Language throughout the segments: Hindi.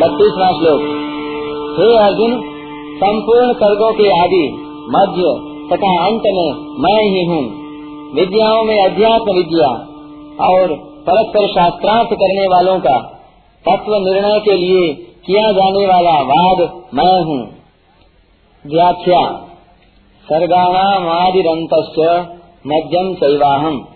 बत्तीसवां श्लोक हे अर्जुन संपूर्ण सर्गों के आदि मध्य तथा अंत में मैं ही हूँ। विद्याओं में अध्यात्म विद्या और परस्पर शास्त्रार्थ करने वालों का तत्व निर्णय के लिए किया जाने वाला वाद मैं हूँ। व्याख्या। सर्गाणामादिरंत मध्यम शैवाहम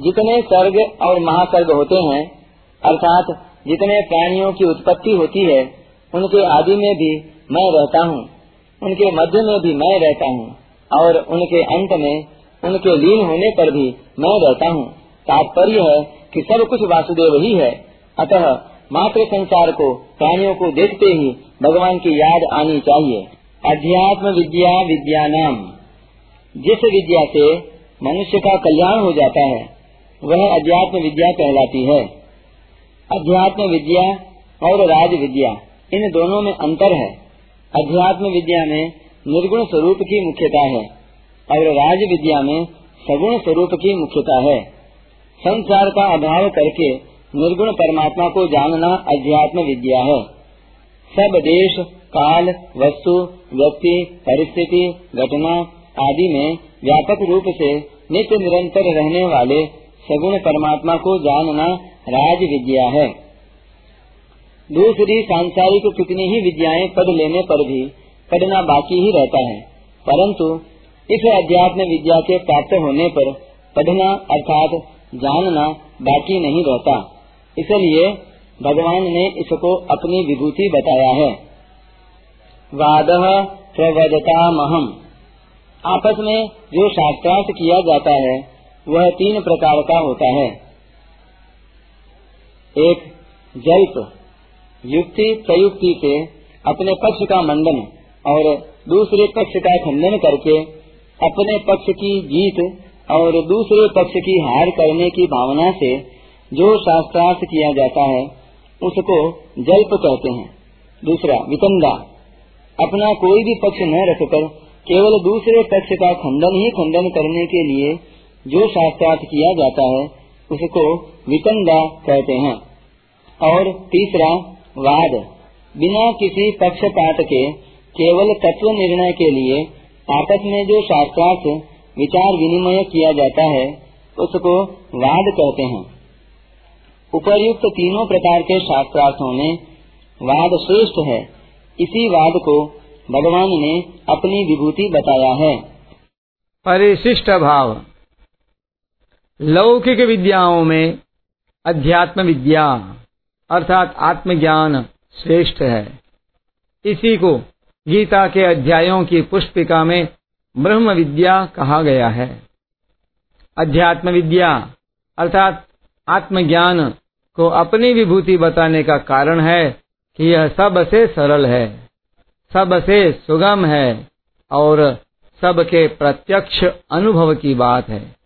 जितने सर्ग और महासर्ग होते हैं, अर्थात जितने प्राणियों की उत्पत्ति होती है, उनके आदि में भी मैं रहता हूँ। उनके मध्य में भी मैं रहता हूँ और उनके अंत में उनके लीन होने पर भी मैं रहता हूँ। तात्पर्य है कि सब कुछ वासुदेव ही है। अतः मात्र संसार को, प्राणियों को देखते ही भगवान की याद आनी चाहिए। अध्यात्म विद्या विद्या नाम जिस विद्या से मनुष्य का कल्याण हो जाता है, वह अध्यात्म विद्या कहलाती है। अध्यात्म विद्या और राज विद्या इन दोनों में अंतर है। अध्यात्म विद्या में निर्गुण स्वरूप की मुख्यता है, और राज विद्या में सगुण स्वरूप की मुख्यता है। संसार का अभाव करके निर्गुण परमात्मा को जानना अध्यात्म विद्या है। सब देश, काल, वस्तु, व्यक्ति, परिस्थिति, घटना आदि में व्यापक रूप से नित्य निरंतर रहने वाले सगुण परमात्मा को जानना राज विद्या है। दूसरी सांसारिक कितनी ही विद्याएँ पढ़ लेने पर भी पढ़ना बाकी ही रहता है। परंतु इस अध्यात्म विद्या के प्राप्त होने पर पढ़ना अर्थात जानना बाकी नहीं रहता। इसलिए भगवान ने इसको अपनी विभूति बताया है। वाद प्रवदता महम आपस में जो शास्त्रार्थ किया जाता है, वह तीन प्रकार का होता है। एक, जल्प। युक्ति प्रयुक्ति से अपने पक्ष का मंडन और दूसरे पक्ष का खंडन करके अपने पक्ष की जीत और दूसरे पक्ष की हार करने की भावना से जो शास्त्रार्थ किया जाता है, उसको जल्प कहते हैं। दूसरा वितंडा अपना कोई भी पक्ष न रखकर केवल दूसरे पक्ष का खंडन ही खंडन करने के लिए जो शास्त्रार्थ किया जाता है, उसको वितंडा कहते हैं। और तीसरा वाद। बिना किसी पक्षपात के, केवल तत्व निर्णय के लिए आपस में जो शास्त्रार्थ, विचार विनिमय किया जाता है, उसको वाद कहते हैं। उपर्युक्त तीनों प्रकार के शास्त्रार्थों में वाद श्रेष्ठ है। इसी वाद को भगवान ने अपनी विभूति बताया है। परिशिष्ट भाव। लौकिक विद्याओं में अध्यात्म विद्या। अर्थात आत्मज्ञान श्रेष्ठ है। इसी को गीता के अध्यायों की पुष्पिका में ब्रह्म विद्या कहा गया है। अध्यात्म विद्या अर्थात आत्मज्ञान को अपनी विभूति बताने का कारण है कि यह सबसे सरल है, सबसे सुगम है और सबके प्रत्यक्ष अनुभव की बात है।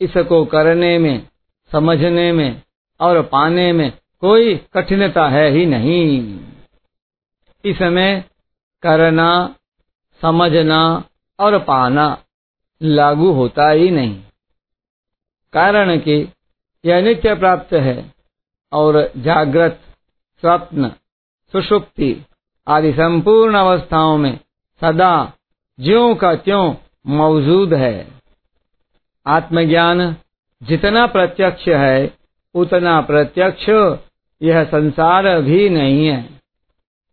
इसको करने में, समझने में और पाने में कोई कठिनता है ही नहीं। इसमें करना, समझना और पाना लागू होता ही नहीं। कारण कि यह नित्य प्राप्त है और जागृत, स्वप्न, सुषुप्ति आदि संपूर्ण अवस्थाओं में सदा ज्यों का त्यों मौजूद है। आत्मज्ञान जितना प्रत्यक्ष है, उतना प्रत्यक्ष यह संसार भी नहीं है।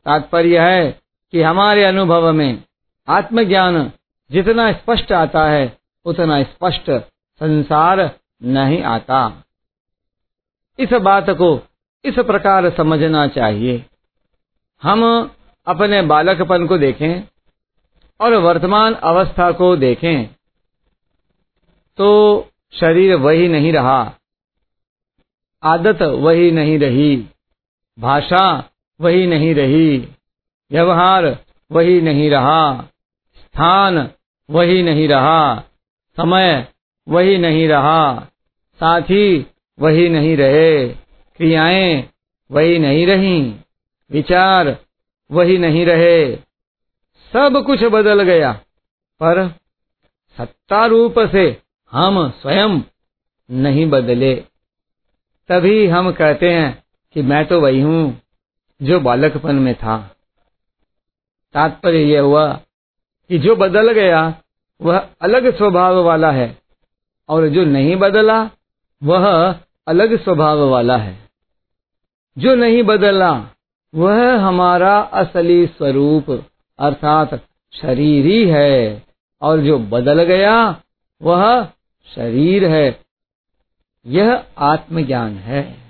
तात्पर्य है कि हमारे अनुभव में आत्मज्ञान जितना स्पष्ट आता है, उतना स्पष्ट संसार नहीं आता। इस बात को इस प्रकार समझना चाहिए। हम अपने बालकपन को देखें और वर्तमान अवस्था को देखें तो शरीर वही नहीं रहा। आदत वही नहीं रही, भाषा वही नहीं रही, व्यवहार वही नहीं रहा, स्थान वही नहीं रहा, समय वही नहीं रहा, साथी वही नहीं रहे, क्रियाएँ वही नहीं रही, विचार वही नहीं रहे, सब कुछ बदल गया। पर सत्ता रूप से हम स्वयं नहीं बदले। तभी हम कहते हैं कि मैं तो वही हूँ जो बालकपन में था। तात्पर्य यह हुआ कि जो बदल गया, वह अलग स्वभाव वाला है और जो नहीं बदला, वह अलग स्वभाव वाला है। जो नहीं बदला, वह हमारा असली स्वरूप अर्थात शरीर ही है और जो बदल गया, वह शरीर है। यह आत्मज्ञान है।